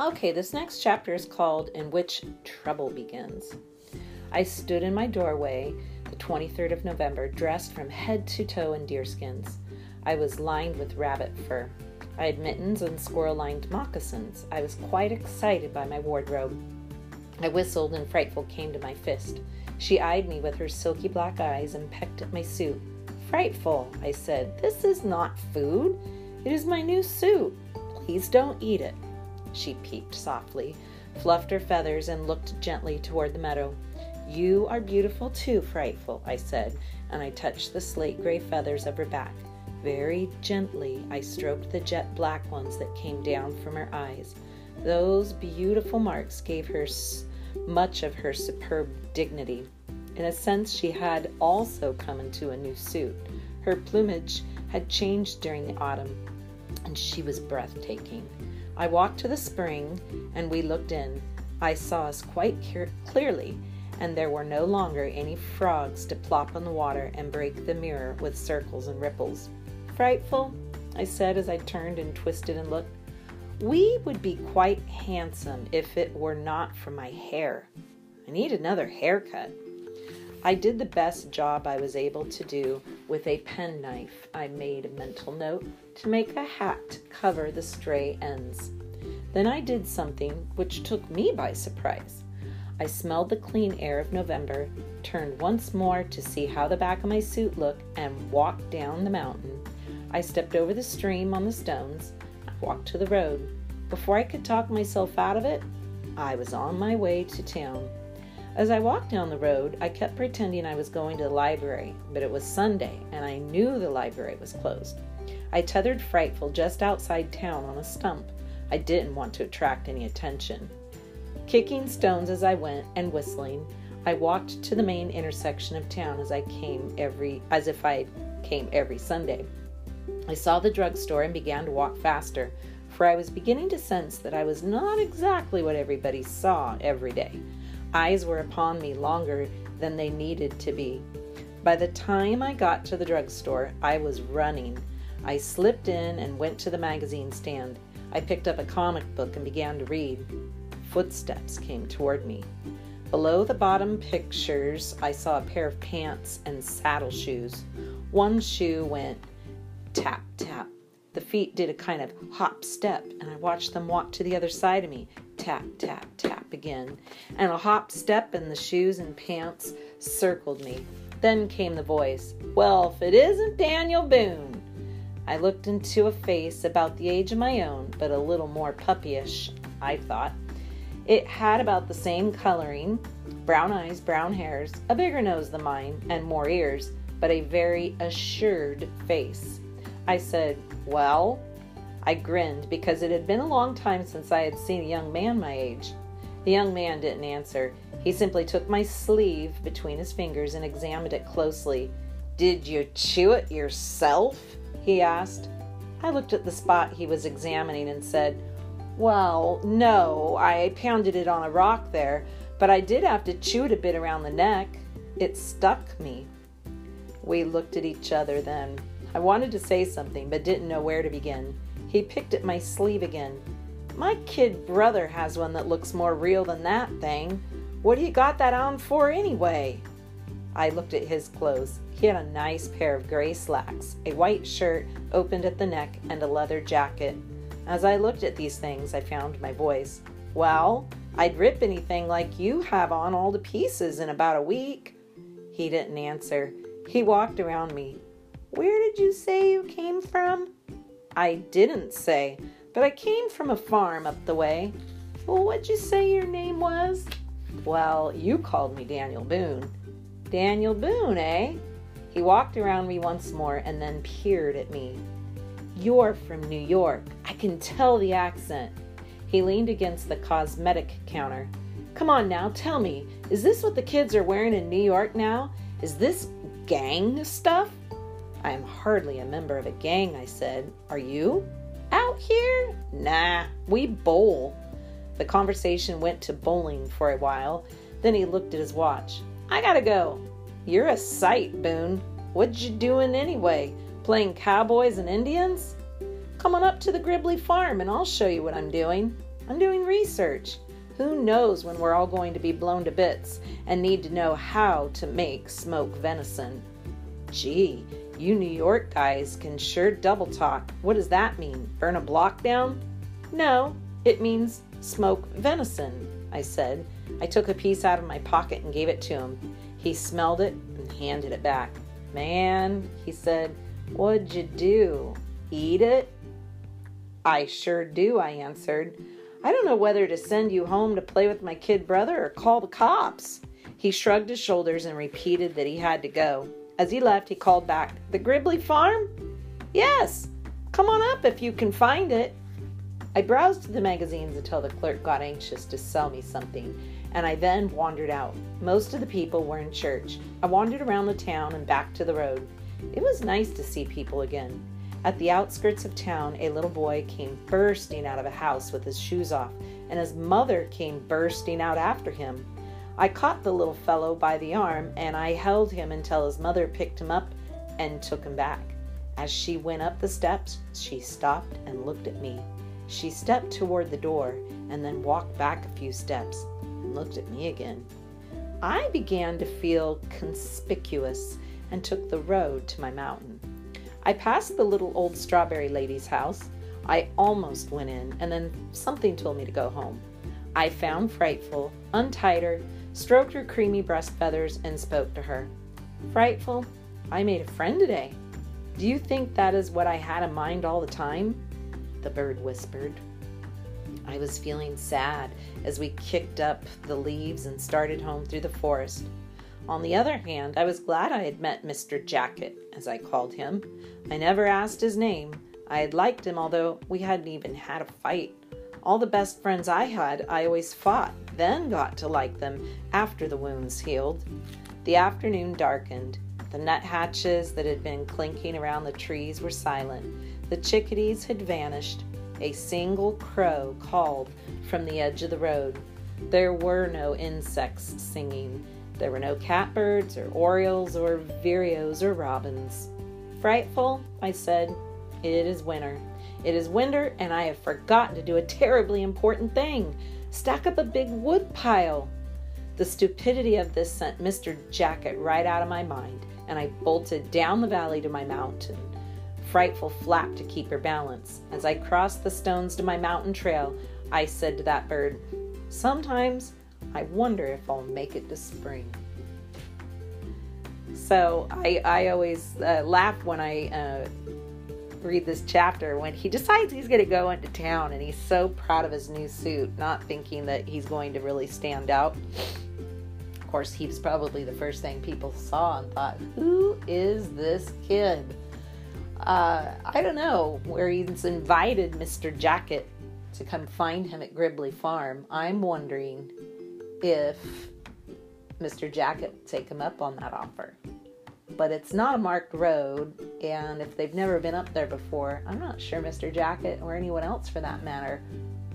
Okay, this next chapter is called In Which Trouble Begins. I stood in my doorway the 23rd of November, dressed from head to toe in deerskins. I was lined with rabbit fur. I had mittens and squirrel lined moccasins. I was quite excited by my wardrobe. I whistled, and Frightful came to my fist. She eyed me with her silky black eyes and pecked at my suit. Frightful, I said, this is not food. It is my new suit. Please don't eat it. She peeped softly, fluffed her feathers, and looked gently toward the meadow. You are beautiful too, Frightful, I said, and I touched the slate gray feathers of her back. Very gently, I stroked the jet black ones that came down from her eyes. Those beautiful marks gave her much of her superb dignity. In a sense, she had also come into a new suit. Her plumage had changed during the autumn, and she was breathtaking. I walked to the spring, and we looked in. I saw us quite clearly, and there were no longer any frogs to plop on the water and break the mirror with circles and ripples. Frightful, I said as I turned and twisted and looked. We would be quite handsome if it were not for my hair. I need another haircut. I did the best job I was able to do with a penknife. I made a mental note to make a hat cover the stray ends. Then I did something which took me by surprise. I smelled the clean air of November, turned once more to see how the back of my suit looked, and walked down the mountain. I stepped over the stream on the stones walked to the road. Before I could talk myself out of it, I was on my way to town. As I walked down the road, I kept pretending I was going to the library, but it was Sunday and I knew the library was closed. I tethered Frightful just outside town on a stump. I didn't want to attract any attention. Kicking stones as I went and whistling, I walked to the main intersection of town as I came every as if I came every Sunday. I saw the drugstore and began to walk faster, for I was beginning to sense that I was not exactly what everybody saw every day. Eyes were upon me longer than they needed to be. By the time I got to the drugstore, I was running. I slipped in and went to the magazine stand. I picked up a comic book and began to read. Footsteps came toward me. Below the bottom pictures, I saw a pair of pants and saddle shoes. One shoe went tap, tap. The feet did a kind of hop step, and I watched them walk to the other side of me. Tap, tap, tap again. And a hop step, and the shoes and pants circled me. Then came the voice Well, if it isn't Daniel Boone. I looked into a face about the age of my own, but a little more puppyish, I thought. It had about the same coloring brown eyes, brown hairs, a bigger nose than mine, and more ears, but a very assured face. I said, Well? I grinned because it had been a long time since I had seen a young man my age. The young man didn't answer. He simply took my sleeve between his fingers and examined it closely. Did you chew it yourself? he asked. I looked at the spot he was examining and said, Well, no, I pounded it on a rock there, but I did have to chew it a bit around the neck. It stuck me. We looked at each other then. I wanted to say something, but didn't know where to begin. He picked at my sleeve again. My kid brother has one that looks more real than that thing. What do you got that on for anyway? I looked at his clothes. He had a nice pair of gray slacks, a white shirt opened at the neck, and a leather jacket. As I looked at these things, I found my voice. Well, I'd rip anything like you have on all to pieces in about a week. He didn't answer. He walked around me, where did you say you came from? I didn't say, but I came from a farm up the way. Well, what'd you say your name was? Well, you called me Daniel Boone. Daniel Boone, eh? He walked around me once more and then peered at me. You're from New York. I can tell the accent. He leaned against the cosmetic counter. Come on now, tell me, is this what the kids are wearing in New York now? Is this gang stuff? I am hardly a member of a gang, I said. Are you? Out here? Nah, we bowl. The conversation went to bowling for a while. Then he looked at his watch. I gotta go. You're a sight, Boone. What you doing anyway? Playing cowboys and Indians? Come on up to the Gribley farm and I'll show you what I'm doing. I'm doing research. Who knows when we're all going to be blown to bits and need to know how to make smoke venison? Gee, you New York guys can sure double talk. What does that mean? Burn a block down? No, it means smoke venison, I said. I took a piece out of my pocket and gave it to him. He smelled it and handed it back. Man, he said, what'd you do? Eat it? I sure do, I answered. I don't know whether to send you home to play with my kid brother or call the cops. He shrugged his shoulders and repeated that he had to go. As he left, he called back, The Gribley Farm? Yes. Come on up if you can find it. I browsed the magazines until the clerk got anxious to sell me something, and I then wandered out. Most of the people were in church. I wandered around the town and back to the road. It was nice to see people again. At the outskirts of town, a little boy came bursting out of a house with his shoes off, and his mother came bursting out after him. I caught the little fellow by the arm and I held him until his mother picked him up and took him back. As she went up the steps, she stopped and looked at me. She stepped toward the door and then walked back a few steps and looked at me again. I began to feel conspicuous and took the road to my mountain. I passed the little old strawberry lady's house. I almost went in, and then something told me to go home. I found Frightful, untied her, stroked her creamy breast feathers, and spoke to her. Frightful, I made a friend today. Do you think that is what I had in mind all the time? The bird whispered. I was feeling sad as we kicked up the leaves and started home through the forest. On the other hand, I was glad I had met Mr. Jacket, as I called him. I never asked his name. I had liked him, although we hadn't even had a fight. All the best friends I had, I always fought, then got to like them after the wounds healed. The afternoon darkened. The nuthatches that had been clinking around the trees were silent. The chickadees had vanished. A single crow called from the edge of the road. There were no insects singing. There were no catbirds or orioles or vireos or robins. Frightful, I said. It is winter. It is winter, and I have forgotten to do a terribly important thing stack up a big wood pile. The stupidity of this sent Mr. Jacket right out of my mind, and I bolted down the valley to my mountain. Frightful flap to keep her balance. As I crossed the stones to my mountain trail, I said to that bird, Sometimes I wonder if I'll make it to spring. So I, I always uh, laugh when I uh, read this chapter when he decides he's going to go into town and he's so proud of his new suit, not thinking that he's going to really stand out. Of course, he was probably the first thing people saw and thought, who is this kid? Uh, I don't know where he's invited Mr. Jacket to come find him at Gribley Farm. I'm wondering if Mr. Jacket will take him up on that offer but it's not a marked road. And if they've never been up there before, I'm not sure Mr. Jacket or anyone else for that matter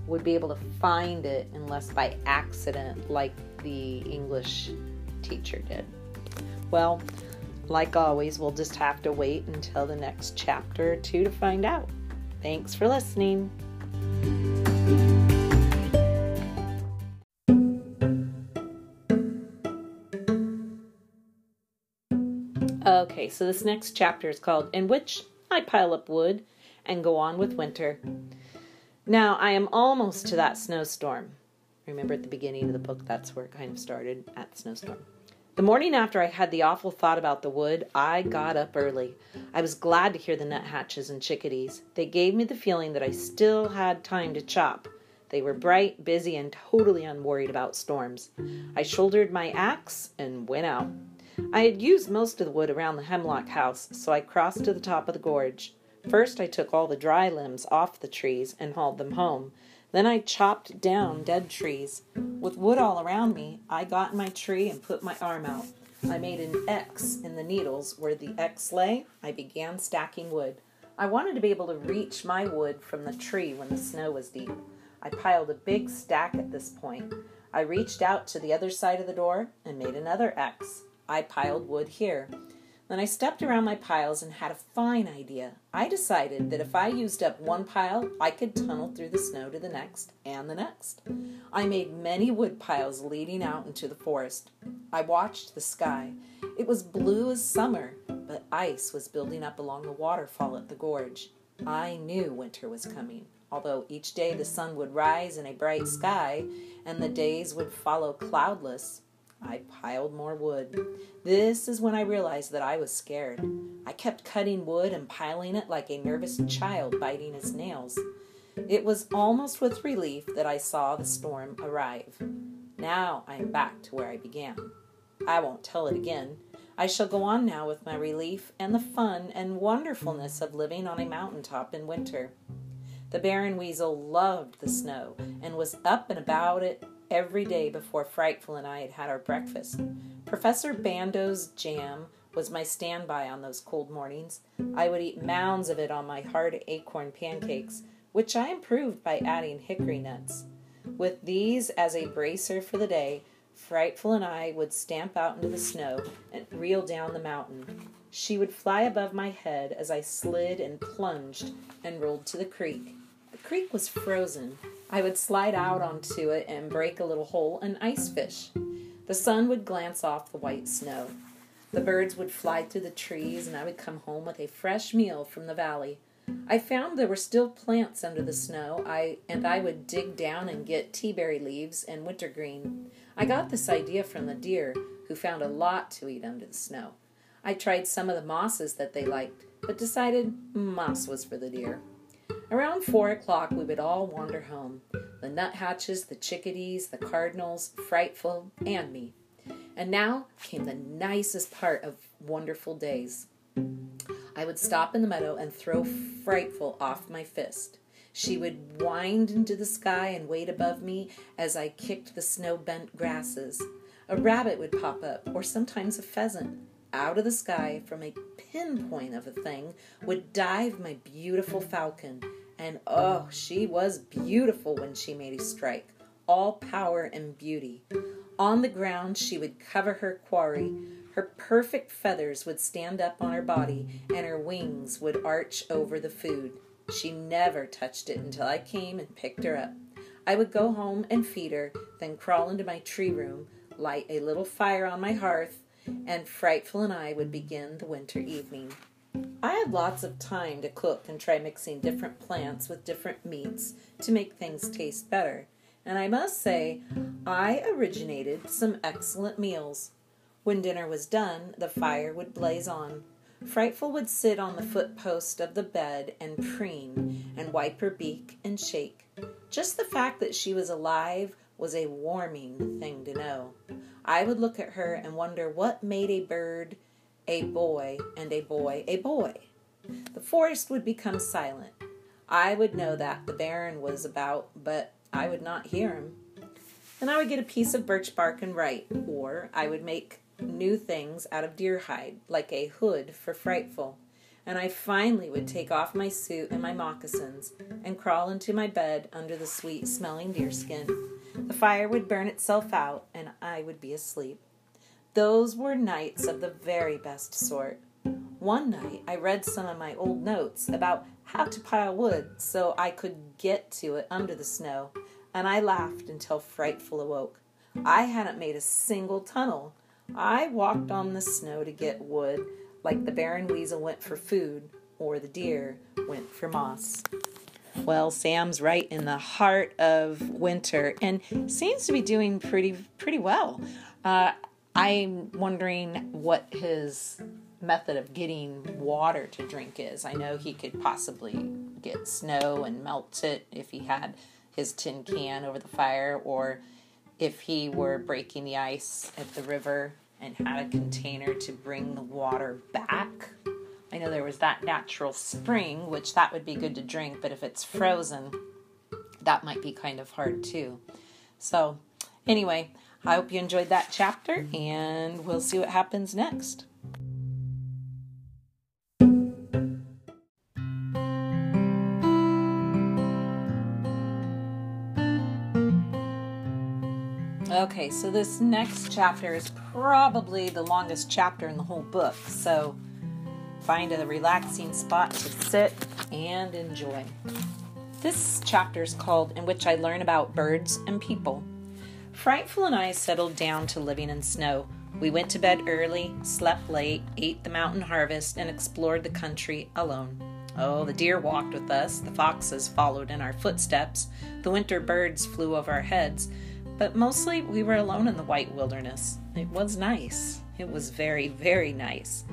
would be able to find it unless by accident, like the English teacher did. Well, like always, we'll just have to wait until the next chapter or two to find out. Thanks for listening. Okay, so this next chapter is called In Which I Pile Up Wood and Go On with Winter. Now, I am almost to that snowstorm. Remember at the beginning of the book, that's where it kind of started at the snowstorm. The morning after I had the awful thought about the wood, I got up early. I was glad to hear the nuthatches and chickadees. They gave me the feeling that I still had time to chop. They were bright, busy, and totally unworried about storms. I shouldered my axe and went out. I had used most of the wood around the hemlock house, so I crossed to the top of the gorge. First, I took all the dry limbs off the trees and hauled them home. Then I chopped down dead trees. With wood all around me, I got in my tree and put my arm out. I made an X in the needles where the X lay. I began stacking wood. I wanted to be able to reach my wood from the tree when the snow was deep. I piled a big stack at this point. I reached out to the other side of the door and made another X. I piled wood here. Then I stepped around my piles and had a fine idea. I decided that if I used up one pile, I could tunnel through the snow to the next and the next. I made many wood piles leading out into the forest. I watched the sky. It was blue as summer, but ice was building up along the waterfall at the gorge. I knew winter was coming, although each day the sun would rise in a bright sky and the days would follow cloudless. I piled more wood. This is when I realized that I was scared. I kept cutting wood and piling it like a nervous child biting his nails. It was almost with relief that I saw the storm arrive. Now I am back to where I began. I won't tell it again. I shall go on now with my relief and the fun and wonderfulness of living on a mountain top in winter. The Baron Weasel loved the snow and was up and about it every day before Frightful and I had had our breakfast. Professor Bando's jam was my standby on those cold mornings. I would eat mounds of it on my hard acorn pancakes, which I improved by adding hickory nuts. With these as a bracer for the day, Frightful and I would stamp out into the snow and reel down the mountain. She would fly above my head as I slid and plunged and rolled to the creek. Creek was frozen, I would slide out onto it and break a little hole and ice fish. The sun would glance off the white snow. The birds would fly through the trees, and I would come home with a fresh meal from the valley. I found there were still plants under the snow, I, and I would dig down and get teaberry leaves and wintergreen. I got this idea from the deer, who found a lot to eat under the snow. I tried some of the mosses that they liked, but decided moss was for the deer. Around four o'clock, we would all wander home the nuthatches, the chickadees, the cardinals, Frightful, and me. And now came the nicest part of wonderful days. I would stop in the meadow and throw Frightful off my fist. She would wind into the sky and wait above me as I kicked the snow bent grasses. A rabbit would pop up, or sometimes a pheasant. Out of the sky, from a pinpoint of a thing, would dive my beautiful falcon. And oh, she was beautiful when she made a strike, all power and beauty. On the ground, she would cover her quarry. Her perfect feathers would stand up on her body, and her wings would arch over the food. She never touched it until I came and picked her up. I would go home and feed her, then crawl into my tree room, light a little fire on my hearth, and Frightful and I would begin the winter evening. I had lots of time to cook and try mixing different plants with different meats to make things taste better, and I must say I originated some excellent meals. When dinner was done, the fire would blaze on. Frightful would sit on the footpost of the bed and preen and wipe her beak and shake. Just the fact that she was alive was a warming thing to know. I would look at her and wonder what made a bird a boy and a boy a boy. The forest would become silent. I would know that the Baron was about, but I would not hear him. And I would get a piece of birch bark and write, or I would make new things out of deer hide, like a hood for Frightful. And I finally would take off my suit and my moccasins and crawl into my bed under the sweet smelling deerskin. The fire would burn itself out, and I would be asleep. Those were nights of the very best sort. One night I read some of my old notes about how to pile wood so I could get to it under the snow, and I laughed until Frightful awoke. I hadn't made a single tunnel. I walked on the snow to get wood, like the Baron Weasel went for food, or the deer went for moss. Well, Sam's right in the heart of winter and seems to be doing pretty pretty well. Uh, I'm wondering what his method of getting water to drink is. I know he could possibly get snow and melt it if he had his tin can over the fire, or if he were breaking the ice at the river and had a container to bring the water back. I know there was that natural spring, which that would be good to drink, but if it's frozen, that might be kind of hard too. So, anyway, I hope you enjoyed that chapter, and we'll see what happens next. Okay, so this next chapter is probably the longest chapter in the whole book. So find a relaxing spot to sit and enjoy. This chapter is called In Which I Learn About Birds and People. Frightful and I settled down to living in snow. We went to bed early, slept late, ate the mountain harvest, and explored the country alone. Oh, the deer walked with us, the foxes followed in our footsteps, the winter birds flew over our heads, but mostly we were alone in the white wilderness. It was nice. It was very, very nice.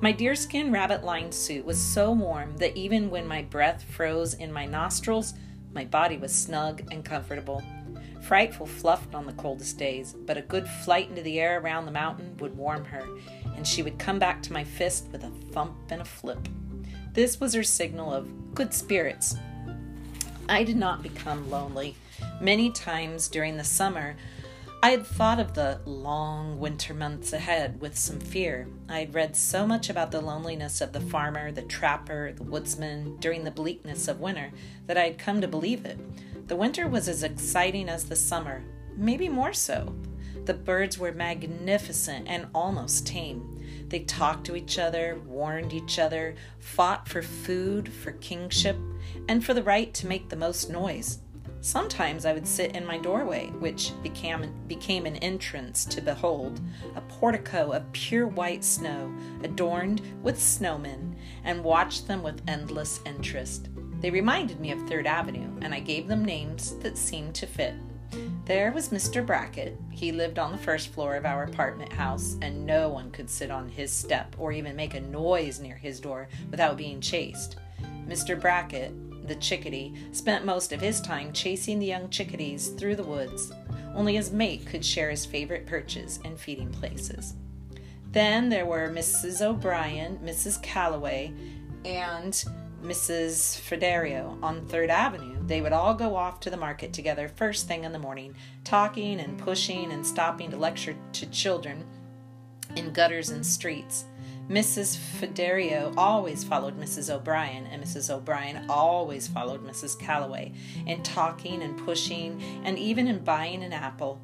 My deerskin rabbit lined suit was so warm that even when my breath froze in my nostrils, my body was snug and comfortable. Frightful fluffed on the coldest days, but a good flight into the air around the mountain would warm her, and she would come back to my fist with a thump and a flip. This was her signal of good spirits. I did not become lonely. Many times during the summer, I had thought of the long winter months ahead with some fear. I had read so much about the loneliness of the farmer, the trapper, the woodsman during the bleakness of winter that I had come to believe it. The winter was as exciting as the summer, maybe more so. The birds were magnificent and almost tame. They talked to each other, warned each other, fought for food, for kingship, and for the right to make the most noise. Sometimes I would sit in my doorway, which became, became an entrance to behold a portico of pure white snow adorned with snowmen, and watch them with endless interest. They reminded me of Third Avenue, and I gave them names that seemed to fit. There was Mr. Brackett. He lived on the first floor of our apartment house, and no one could sit on his step or even make a noise near his door without being chased. Mr. Brackett the chickadee, spent most of his time chasing the young chickadees through the woods. Only his mate could share his favorite perches and feeding places. Then there were Mrs. O'Brien, Mrs. Calloway, and Mrs. Federio on Third Avenue. They would all go off to the market together first thing in the morning, talking and pushing and stopping to lecture to children in gutters and streets. Mrs. Federio always followed Mrs. O'Brien, and Mrs. O'Brien always followed Mrs. Calloway in talking and pushing, and even in buying an apple.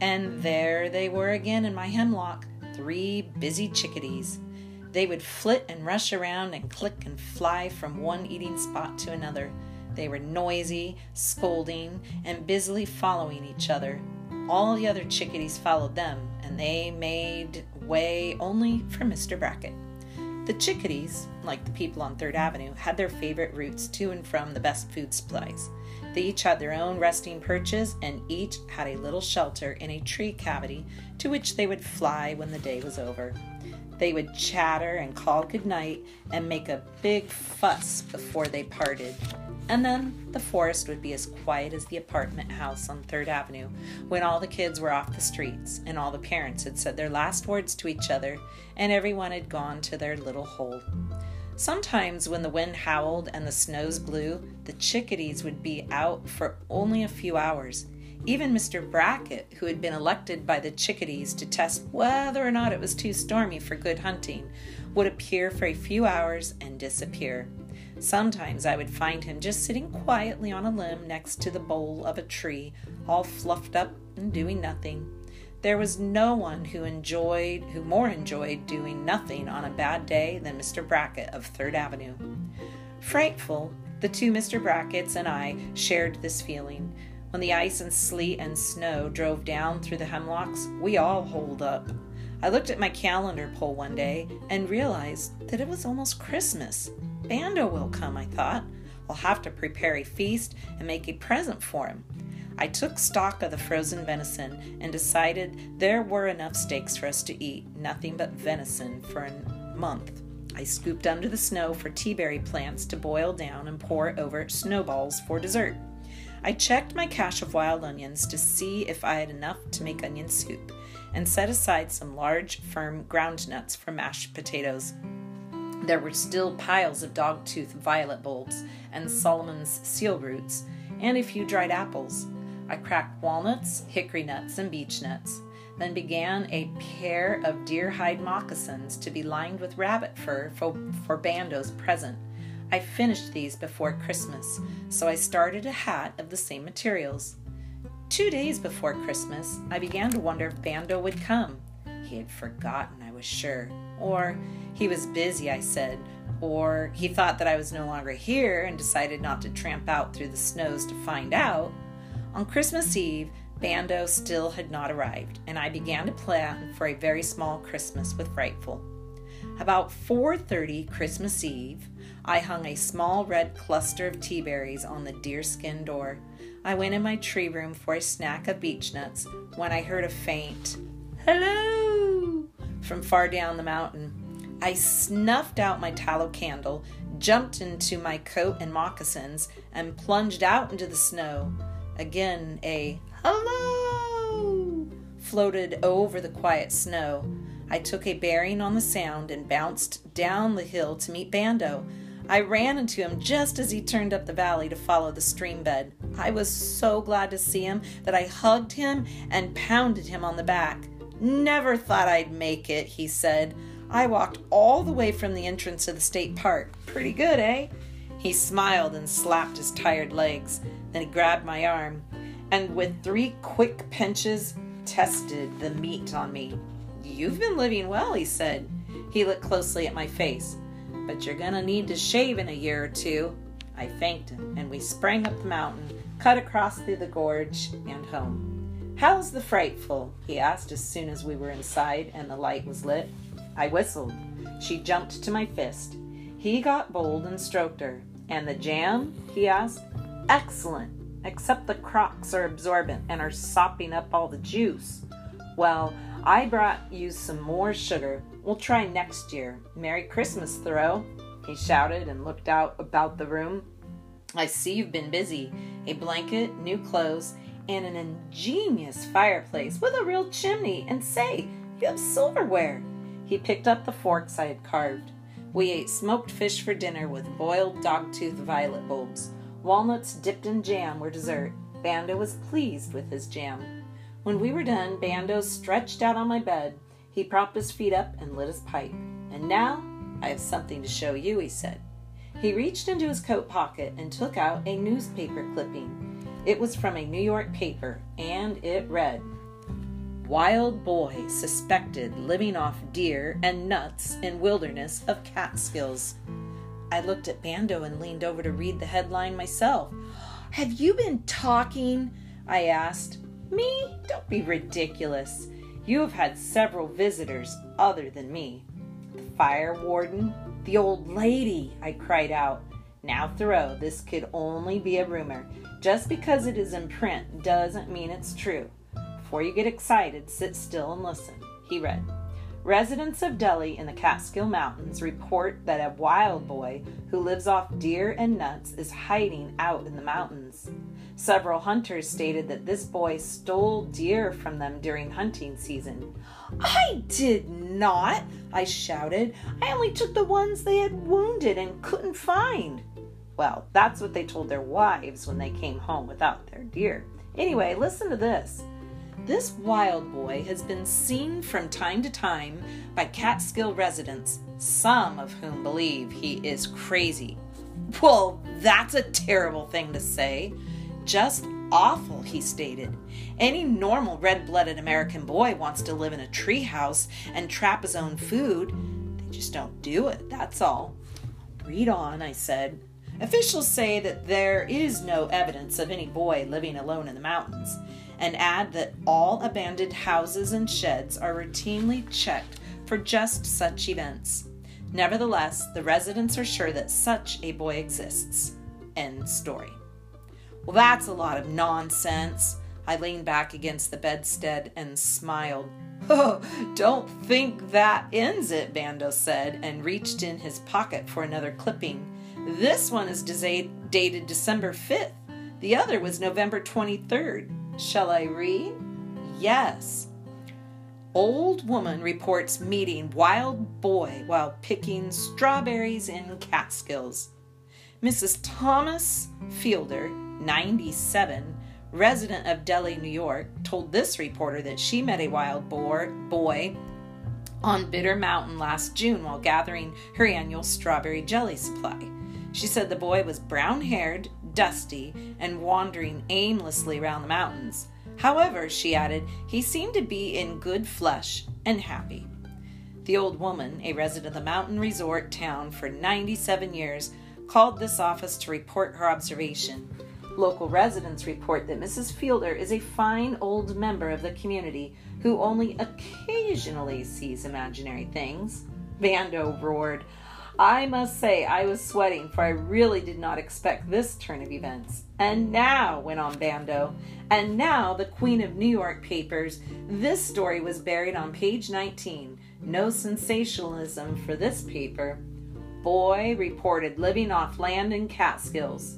And there they were again in my hemlock, three busy chickadees. They would flit and rush around and click and fly from one eating spot to another. They were noisy, scolding, and busily following each other. All the other chickadees followed them, and they made way only for Mr. Brackett. The chickadees, like the people on Third Avenue, had their favorite routes to and from the best food supplies. They each had their own resting perches, and each had a little shelter in a tree cavity to which they would fly when the day was over. They would chatter and call goodnight and make a big fuss before they parted. And then the forest would be as quiet as the apartment house on Third Avenue when all the kids were off the streets and all the parents had said their last words to each other and everyone had gone to their little hole. Sometimes, when the wind howled and the snows blew, the chickadees would be out for only a few hours. Even Mr. Brackett, who had been elected by the chickadees to test whether or not it was too stormy for good hunting, would appear for a few hours and disappear. Sometimes I would find him just sitting quietly on a limb next to the bole of a tree, all fluffed up and doing nothing. There was no one who enjoyed who more enjoyed doing nothing on a bad day than Mr. Brackett of Third Avenue. Frightful, the two Mr. Bracketts and I shared this feeling. When the ice and sleet and snow drove down through the hemlocks, we all holed up. I looked at my calendar pole one day and realized that it was almost Christmas. Bando will come, I thought. I'll have to prepare a feast and make a present for him. I took stock of the frozen venison and decided there were enough steaks for us to eat, nothing but venison for a month. I scooped under the snow for teaberry plants to boil down and pour over snowballs for dessert. I checked my cache of wild onions to see if I had enough to make onion soup and set aside some large, firm ground nuts for mashed potatoes. There were still piles of dogtooth violet bulbs and Solomon's seal roots, and a few dried apples. I cracked walnuts, hickory nuts, and beech nuts, then began a pair of deer hide moccasins to be lined with rabbit fur for, for Bando's present. I finished these before Christmas, so I started a hat of the same materials. Two days before Christmas, I began to wonder if Bando would come. He had forgotten, I was sure. Or he was busy, I said. Or he thought that I was no longer here and decided not to tramp out through the snows to find out. On Christmas Eve, Bando still had not arrived, and I began to plan for a very small Christmas with Frightful. About 4:30 Christmas Eve, I hung a small red cluster of tea berries on the deerskin door. I went in my tree room for a snack of beech nuts when I heard a faint hello from far down the mountain. I snuffed out my tallow candle, jumped into my coat and moccasins, and plunged out into the snow. Again, a hello floated over the quiet snow. I took a bearing on the sound and bounced down the hill to meet Bando. I ran into him just as he turned up the valley to follow the stream bed. I was so glad to see him that I hugged him and pounded him on the back. Never thought I'd make it, he said. I walked all the way from the entrance of the state park. Pretty good, eh? He smiled and slapped his tired legs. Then he grabbed my arm and, with three quick pinches, tested the meat on me. You've been living well, he said. He looked closely at my face. But you're gonna need to shave in a year or two. I thanked him, and we sprang up the mountain, cut across through the gorge, and home. How's the frightful? he asked as soon as we were inside and the light was lit. I whistled. She jumped to my fist. He got bold and stroked her. And the jam? he asked. Excellent, except the crocks are absorbent and are sopping up all the juice. Well, I brought you some more sugar. We'll try next year. Merry Christmas, Thoreau, he shouted and looked out about the room. I see you've been busy. A blanket, new clothes, and an ingenious fireplace with a real chimney. And say, you have silverware. He picked up the forks I had carved. We ate smoked fish for dinner with boiled dogtooth violet bulbs. Walnuts dipped in jam were dessert. Bando was pleased with his jam. When we were done, Bando stretched out on my bed. He propped his feet up and lit his pipe. And now I have something to show you, he said. He reached into his coat pocket and took out a newspaper clipping. It was from a New York paper, and it read Wild boy suspected living off deer and nuts in wilderness of Catskills. I looked at Bando and leaned over to read the headline myself. Have you been talking? I asked. Me? Don't be ridiculous. You have had several visitors other than me. The fire warden, the old lady, I cried out. Now, Thoreau, this could only be a rumor. Just because it is in print doesn't mean it's true. Before you get excited, sit still and listen. He read. Residents of Delhi in the Catskill Mountains report that a wild boy who lives off deer and nuts is hiding out in the mountains. Several hunters stated that this boy stole deer from them during hunting season. I did not, I shouted. I only took the ones they had wounded and couldn't find. Well, that's what they told their wives when they came home without their deer. Anyway, listen to this. This wild boy has been seen from time to time by Catskill residents, some of whom believe he is crazy. Well, that's a terrible thing to say. Just awful, he stated. Any normal red blooded American boy wants to live in a treehouse and trap his own food. They just don't do it, that's all. Read on, I said. Officials say that there is no evidence of any boy living alone in the mountains, and add that all abandoned houses and sheds are routinely checked for just such events. Nevertheless, the residents are sure that such a boy exists. End story. Well, that's a lot of nonsense. I leaned back against the bedstead and smiled. Oh, don't think that ends it, Bando said, and reached in his pocket for another clipping. This one is dated December 5th. The other was November 23rd. Shall I read? Yes. Old woman reports meeting wild boy while picking strawberries in Catskills. Mrs. Thomas Fielder, 97, resident of Delhi, New York, told this reporter that she met a wild boar, boy on Bitter Mountain last June while gathering her annual strawberry jelly supply. She said the boy was brown haired, dusty, and wandering aimlessly round the mountains. However, she added, he seemed to be in good flesh and happy. The old woman, a resident of the mountain resort town for 97 years, called this office to report her observation. Local residents report that Mrs. Fielder is a fine old member of the community who only occasionally sees imaginary things. Bando roared. I must say I was sweating, for I really did not expect this turn of events. And now, went on Bando, and now the Queen of New York papers, this story was buried on page 19. No sensationalism for this paper. Boy reported living off land in Catskills.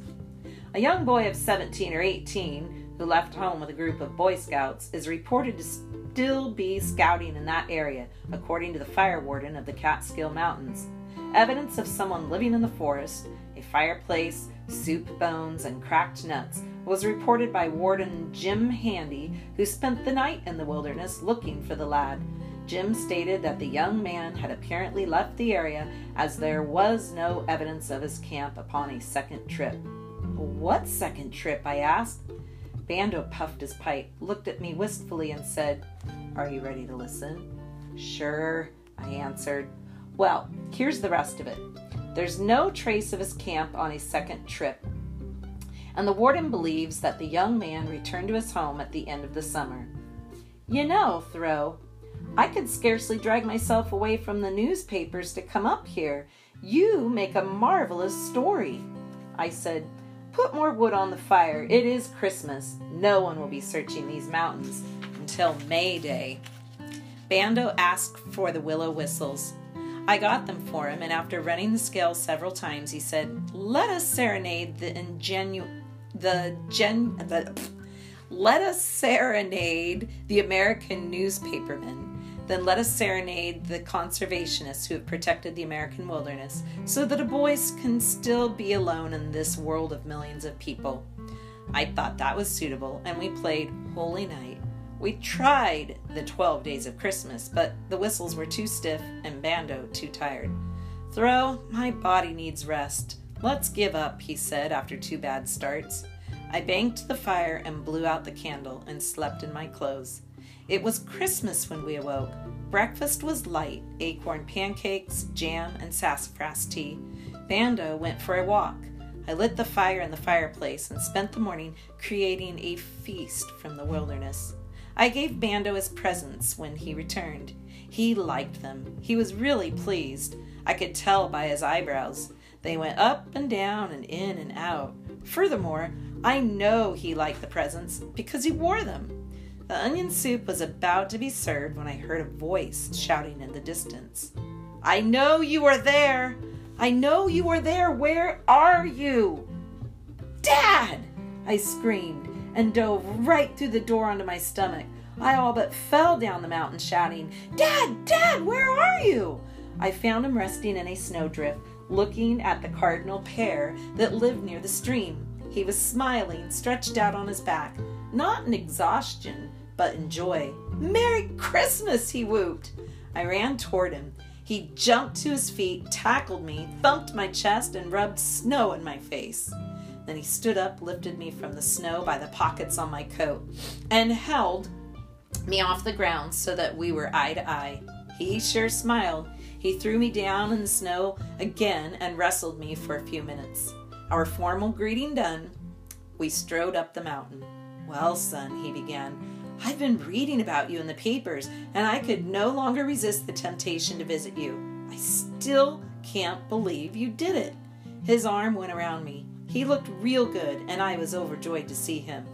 A young boy of 17 or 18 who left home with a group of Boy Scouts is reported to still be scouting in that area, according to the fire warden of the Catskill Mountains. Evidence of someone living in the forest, a fireplace, soup bones, and cracked nuts was reported by Warden Jim Handy, who spent the night in the wilderness looking for the lad. Jim stated that the young man had apparently left the area as there was no evidence of his camp upon a second trip. What second trip? I asked. Bando puffed his pipe, looked at me wistfully, and said, Are you ready to listen? Sure, I answered. Well, here's the rest of it. There's no trace of his camp on a second trip, and the warden believes that the young man returned to his home at the end of the summer. You know, Thoreau, I could scarcely drag myself away from the newspapers to come up here. You make a marvelous story. I said, Put more wood on the fire. It is Christmas. No one will be searching these mountains until May Day. Bando asked for the willow whistles. I got them for him, and after running the scale several times, he said, "Let us serenade the ingenu, the gen, the, let us serenade the American newspapermen." Then let us serenade the conservationists who have protected the American wilderness so that a voice can still be alone in this world of millions of people. I thought that was suitable, and we played Holy Night we tried the 12 days of Christmas, but the whistles were too stiff and Bando too tired. Thoreau, my body needs rest. Let's give up, he said after two bad starts. I banked the fire and blew out the candle and slept in my clothes. It was Christmas when we awoke. Breakfast was light acorn pancakes, jam, and sassafras tea. Bando went for a walk. I lit the fire in the fireplace and spent the morning creating a feast from the wilderness. I gave Bando his presents when he returned. He liked them. He was really pleased. I could tell by his eyebrows. They went up and down and in and out. Furthermore, I know he liked the presents because he wore them. The onion soup was about to be served when I heard a voice shouting in the distance. I know you are there! I know you are there! Where are you? Dad! I screamed and dove right through the door onto my stomach. I all but fell down the mountain shouting, Dad, Dad, where are you? I found him resting in a snowdrift, looking at the cardinal pair that lived near the stream. He was smiling, stretched out on his back, not in exhaustion, but in joy. Merry Christmas, he whooped. I ran toward him. He jumped to his feet, tackled me, thumped my chest, and rubbed snow in my face. Then he stood up, lifted me from the snow by the pockets on my coat, and held me off the ground so that we were eye to eye. He sure smiled. He threw me down in the snow again and wrestled me for a few minutes. Our formal greeting done, we strode up the mountain. Well, son, he began, I've been reading about you in the papers, and I could no longer resist the temptation to visit you. I still can't believe you did it. His arm went around me. He looked real good, and I was overjoyed to see him.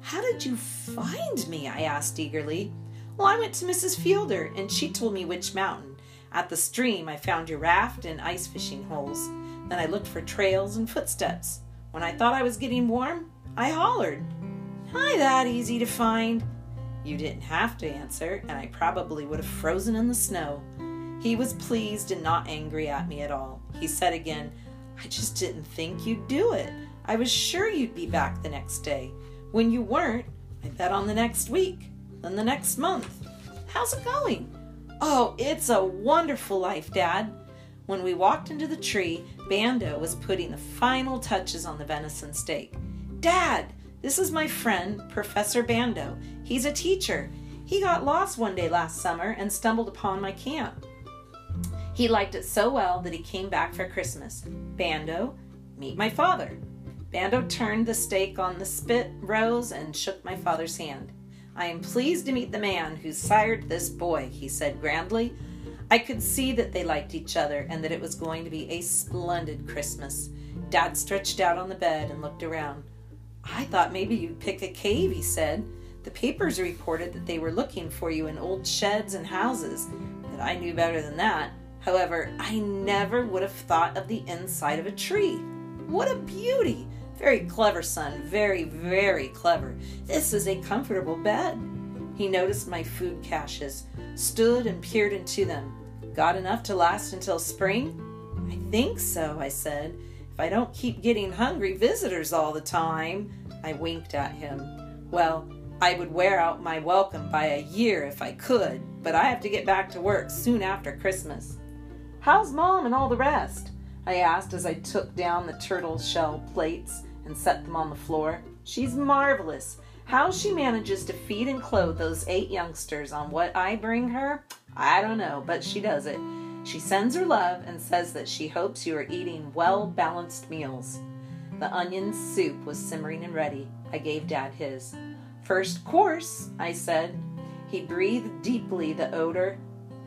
How did you find me? I asked eagerly. Well, I went to Mrs. Fielder, and she told me which mountain. At the stream, I found your raft and ice fishing holes. Then I looked for trails and footsteps. When I thought I was getting warm, I hollered. Hi, that easy to find. You didn't have to answer, and I probably would have frozen in the snow. He was pleased and not angry at me at all. He said again, I just didn't think you'd do it. I was sure you'd be back the next day. When you weren't, I bet on the next week, then the next month. How's it going? Oh, it's a wonderful life, Dad. When we walked into the tree, Bando was putting the final touches on the venison steak. Dad, This is my friend, Professor Bando. He's a teacher. He got lost one day last summer and stumbled upon my camp. He liked it so well that he came back for Christmas. Bando, meet my father. Bando turned the steak on the spit, rose, and shook my father's hand. I am pleased to meet the man who sired this boy, he said grandly. I could see that they liked each other and that it was going to be a splendid Christmas. Dad stretched out on the bed and looked around. I thought maybe you'd pick a cave, he said. The papers reported that they were looking for you in old sheds and houses, but I knew better than that. However, I never would have thought of the inside of a tree. What a beauty! Very clever, son. Very, very clever. This is a comfortable bed. He noticed my food caches, stood and peered into them. Got enough to last until spring? I think so, I said. If I don't keep getting hungry visitors all the time. I winked at him. Well, I would wear out my welcome by a year if I could, but I have to get back to work soon after Christmas. How's Mom and all the rest? I asked as I took down the turtle shell plates and set them on the floor. She's marvelous. How she manages to feed and clothe those eight youngsters on what I bring her, I don't know, but she does it. She sends her love and says that she hopes you are eating well balanced meals. The onion soup was simmering and ready. I gave Dad his. First course, I said. He breathed deeply the odor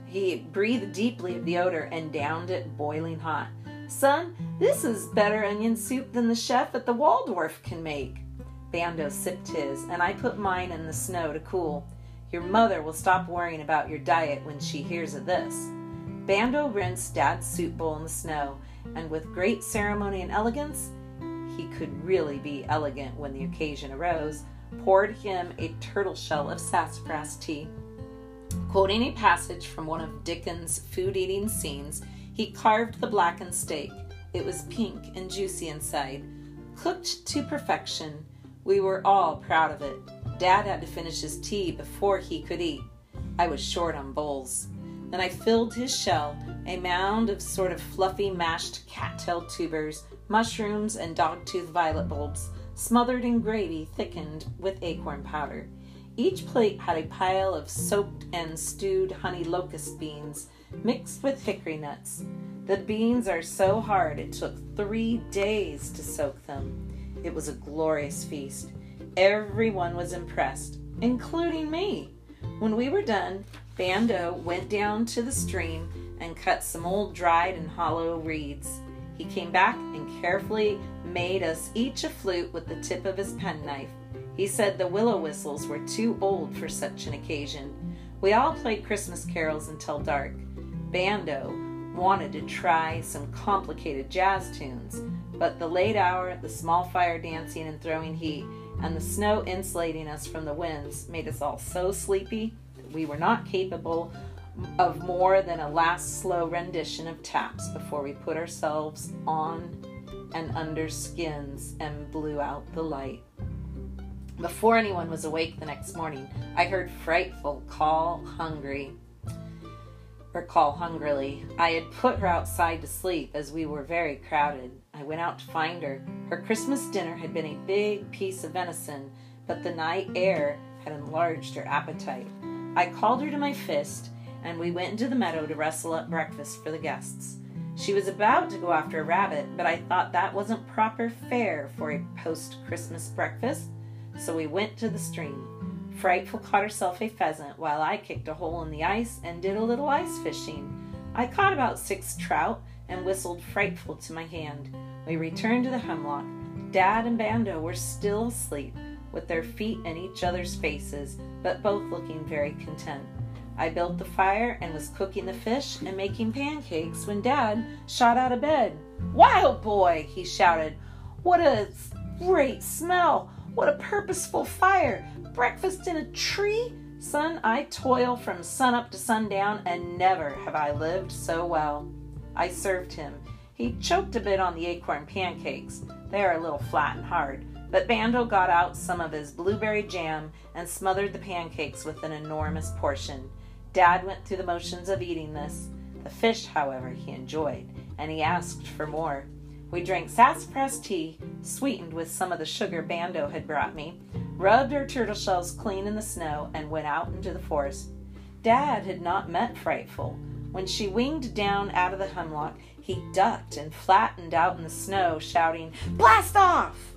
he breathed deeply of the odor and downed it boiling hot. Son, this is better onion soup than the chef at the Waldorf can make. Bando sipped his, and I put mine in the snow to cool. Your mother will stop worrying about your diet when she hears of this. Bando rinsed Dad's soup bowl in the snow, and with great ceremony and elegance, he could really be elegant when the occasion arose, poured him a turtle shell of sassafras tea. Quoting a passage from one of Dickens' food eating scenes, he carved the blackened steak. It was pink and juicy inside, cooked to perfection. We were all proud of it. Dad had to finish his tea before he could eat. I was short on bowls. Then I filled his shell, a mound of sort of fluffy mashed cattail tubers, mushrooms, and dogtooth violet bulbs, smothered in gravy thickened with acorn powder. Each plate had a pile of soaked and stewed honey locust beans mixed with hickory nuts. The beans are so hard it took three days to soak them. It was a glorious feast. Everyone was impressed, including me. When we were done, Bando went down to the stream and cut some old dried and hollow reeds. He came back and carefully made us each a flute with the tip of his penknife. He said the willow whistles were too old for such an occasion. We all played Christmas carols until dark. Bando wanted to try some complicated jazz tunes, but the late hour, the small fire dancing and throwing heat, and the snow insulating us from the winds made us all so sleepy that we were not capable of more than a last slow rendition of taps before we put ourselves on and under skins and blew out the light. Before anyone was awake the next morning, I heard Frightful call hungry or call hungrily. I had put her outside to sleep as we were very crowded. I went out to find her. Her Christmas dinner had been a big piece of venison, but the night air had enlarged her appetite. I called her to my fist, and we went into the meadow to wrestle up breakfast for the guests. She was about to go after a rabbit, but I thought that wasn't proper fare for a post Christmas breakfast so we went to the stream. Frightful caught herself a pheasant while I kicked a hole in the ice and did a little ice fishing. I caught about six trout and whistled Frightful to my hand. We returned to the hemlock. Dad and Bando were still asleep, with their feet in each other's faces, but both looking very content. I built the fire and was cooking the fish and making pancakes when Dad shot out of bed. Wild boy, he shouted. What a great smell! What a purposeful fire! Breakfast in a tree? Son, I toil from sunup to sundown, and never have I lived so well. I served him. He choked a bit on the acorn pancakes. They are a little flat and hard, but Bando got out some of his blueberry jam and smothered the pancakes with an enormous portion. Dad went through the motions of eating this. The fish, however, he enjoyed, and he asked for more. We drank sassafras tea, sweetened with some of the sugar Bando had brought me, rubbed our turtle shells clean in the snow, and went out into the forest. Dad had not met Frightful. When she winged down out of the hemlock, he ducked and flattened out in the snow, shouting, Blast off!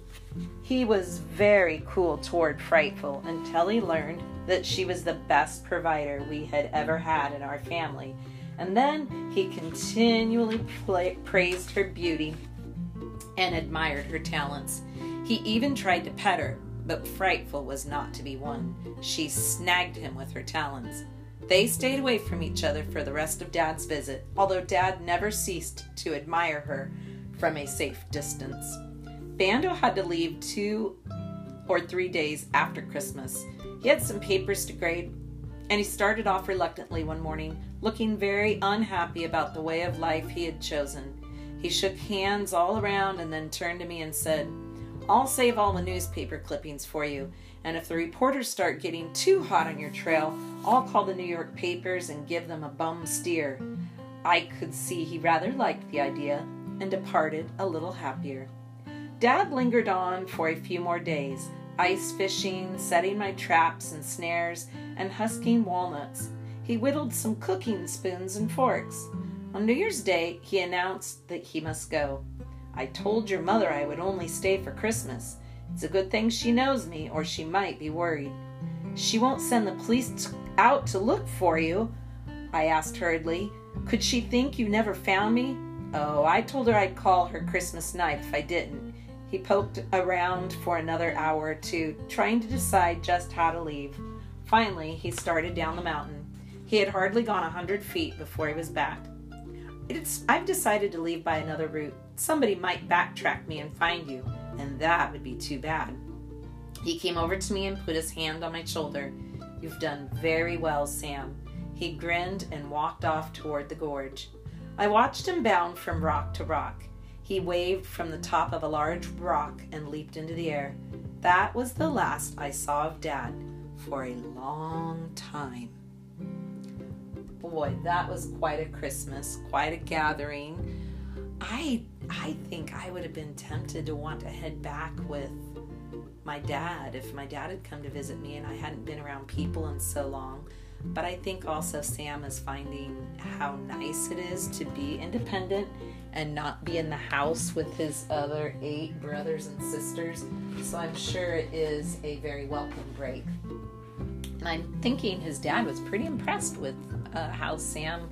He was very cool toward Frightful until he learned that she was the best provider we had ever had in our family. And then he continually praised her beauty and admired her talents. He even tried to pet her, but Frightful was not to be won. She snagged him with her talons. They stayed away from each other for the rest of Dad's visit, although Dad never ceased to admire her from a safe distance. Bando had to leave two or three days after Christmas. He had some papers to grade, and he started off reluctantly one morning, looking very unhappy about the way of life he had chosen. He shook hands all around and then turned to me and said, I'll save all the newspaper clippings for you, and if the reporters start getting too hot on your trail, I'll call the New York papers and give them a bum steer. I could see he rather liked the idea and departed a little happier. Dad lingered on for a few more days, ice fishing, setting my traps and snares, and husking walnuts. He whittled some cooking spoons and forks. On New Year's Day, he announced that he must go. I told your mother I would only stay for Christmas. It's a good thing she knows me, or she might be worried. She won't send the police out to look for you, I asked hurriedly. Could she think you never found me? Oh, I told her I'd call her Christmas night if I didn't. He poked around for another hour or two, trying to decide just how to leave. Finally, he started down the mountain. He had hardly gone a hundred feet before he was back. It's, I've decided to leave by another route. Somebody might backtrack me and find you, and that would be too bad. He came over to me and put his hand on my shoulder. You've done very well, Sam. He grinned and walked off toward the gorge. I watched him bound from rock to rock. He waved from the top of a large rock and leaped into the air. That was the last I saw of Dad for a long time boy, that was quite a Christmas, quite a gathering. I I think I would have been tempted to want to head back with my dad if my dad had come to visit me and I hadn't been around people in so long. But I think also Sam is finding how nice it is to be independent and not be in the house with his other eight brothers and sisters. So I'm sure it is a very welcome break. And I'm thinking his dad was pretty impressed with uh, how Sam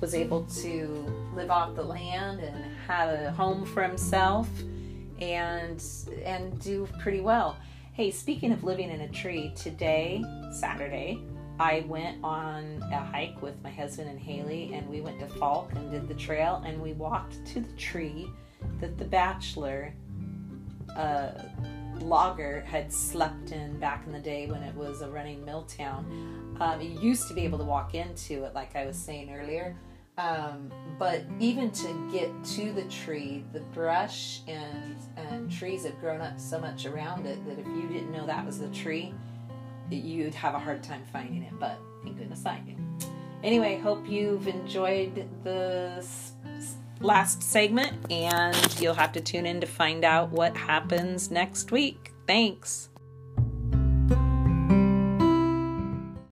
was able to live off the land and have a home for himself and and do pretty well. Hey, speaking of living in a tree, today, Saturday, I went on a hike with my husband and Haley, and we went to Falk and did the trail, and we walked to the tree that the bachelor uh, logger had slept in back in the day when it was a running mill town. Um, you used to be able to walk into it, like I was saying earlier. Um, but even to get to the tree, the brush and, and trees have grown up so much around it that if you didn't know that was the tree, you'd have a hard time finding it. But thank goodness I do. Anyway, hope you've enjoyed the last segment, and you'll have to tune in to find out what happens next week. Thanks.